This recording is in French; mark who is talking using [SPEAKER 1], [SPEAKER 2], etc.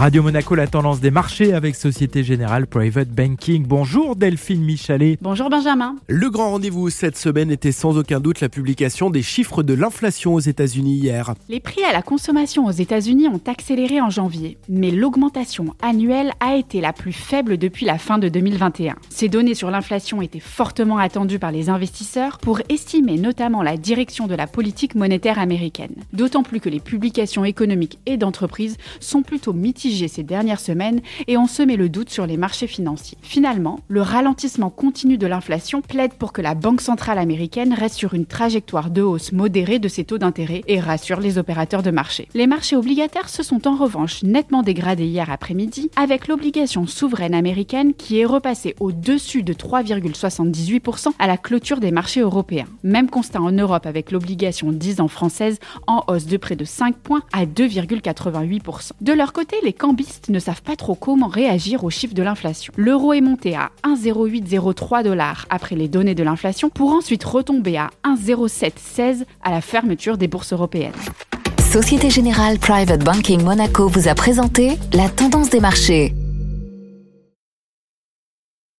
[SPEAKER 1] Radio Monaco, la tendance des marchés avec Société Générale Private Banking. Bonjour Delphine Michalet.
[SPEAKER 2] Bonjour Benjamin.
[SPEAKER 1] Le grand rendez-vous cette semaine était sans aucun doute la publication des chiffres de l'inflation aux États-Unis hier.
[SPEAKER 2] Les prix à la consommation aux États-Unis ont accéléré en janvier, mais l'augmentation annuelle a été la plus faible depuis la fin de 2021. Ces données sur l'inflation étaient fortement attendues par les investisseurs pour estimer notamment la direction de la politique monétaire américaine. D'autant plus que les publications économiques et d'entreprises sont plutôt mitigées ces dernières semaines et ont semé le doute sur les marchés financiers. Finalement, le ralentissement continu de l'inflation plaide pour que la Banque centrale américaine reste sur une trajectoire de hausse modérée de ses taux d'intérêt et rassure les opérateurs de marché. Les marchés obligataires se sont en revanche nettement dégradés hier après-midi avec l'obligation souveraine américaine qui est repassée au-dessus de 3,78% à la clôture des marchés européens. Même constat en Europe avec l'obligation 10 ans française en hausse de près de 5 points à 2,88%. De leur côté, les cambistes ne savent pas trop comment réagir aux chiffres de l'inflation. L'euro est monté à 1,0803 dollars après les données de l'inflation pour ensuite retomber à 1,0716 à la fermeture des bourses européennes.
[SPEAKER 3] Société Générale Private Banking Monaco vous a présenté la tendance des marchés.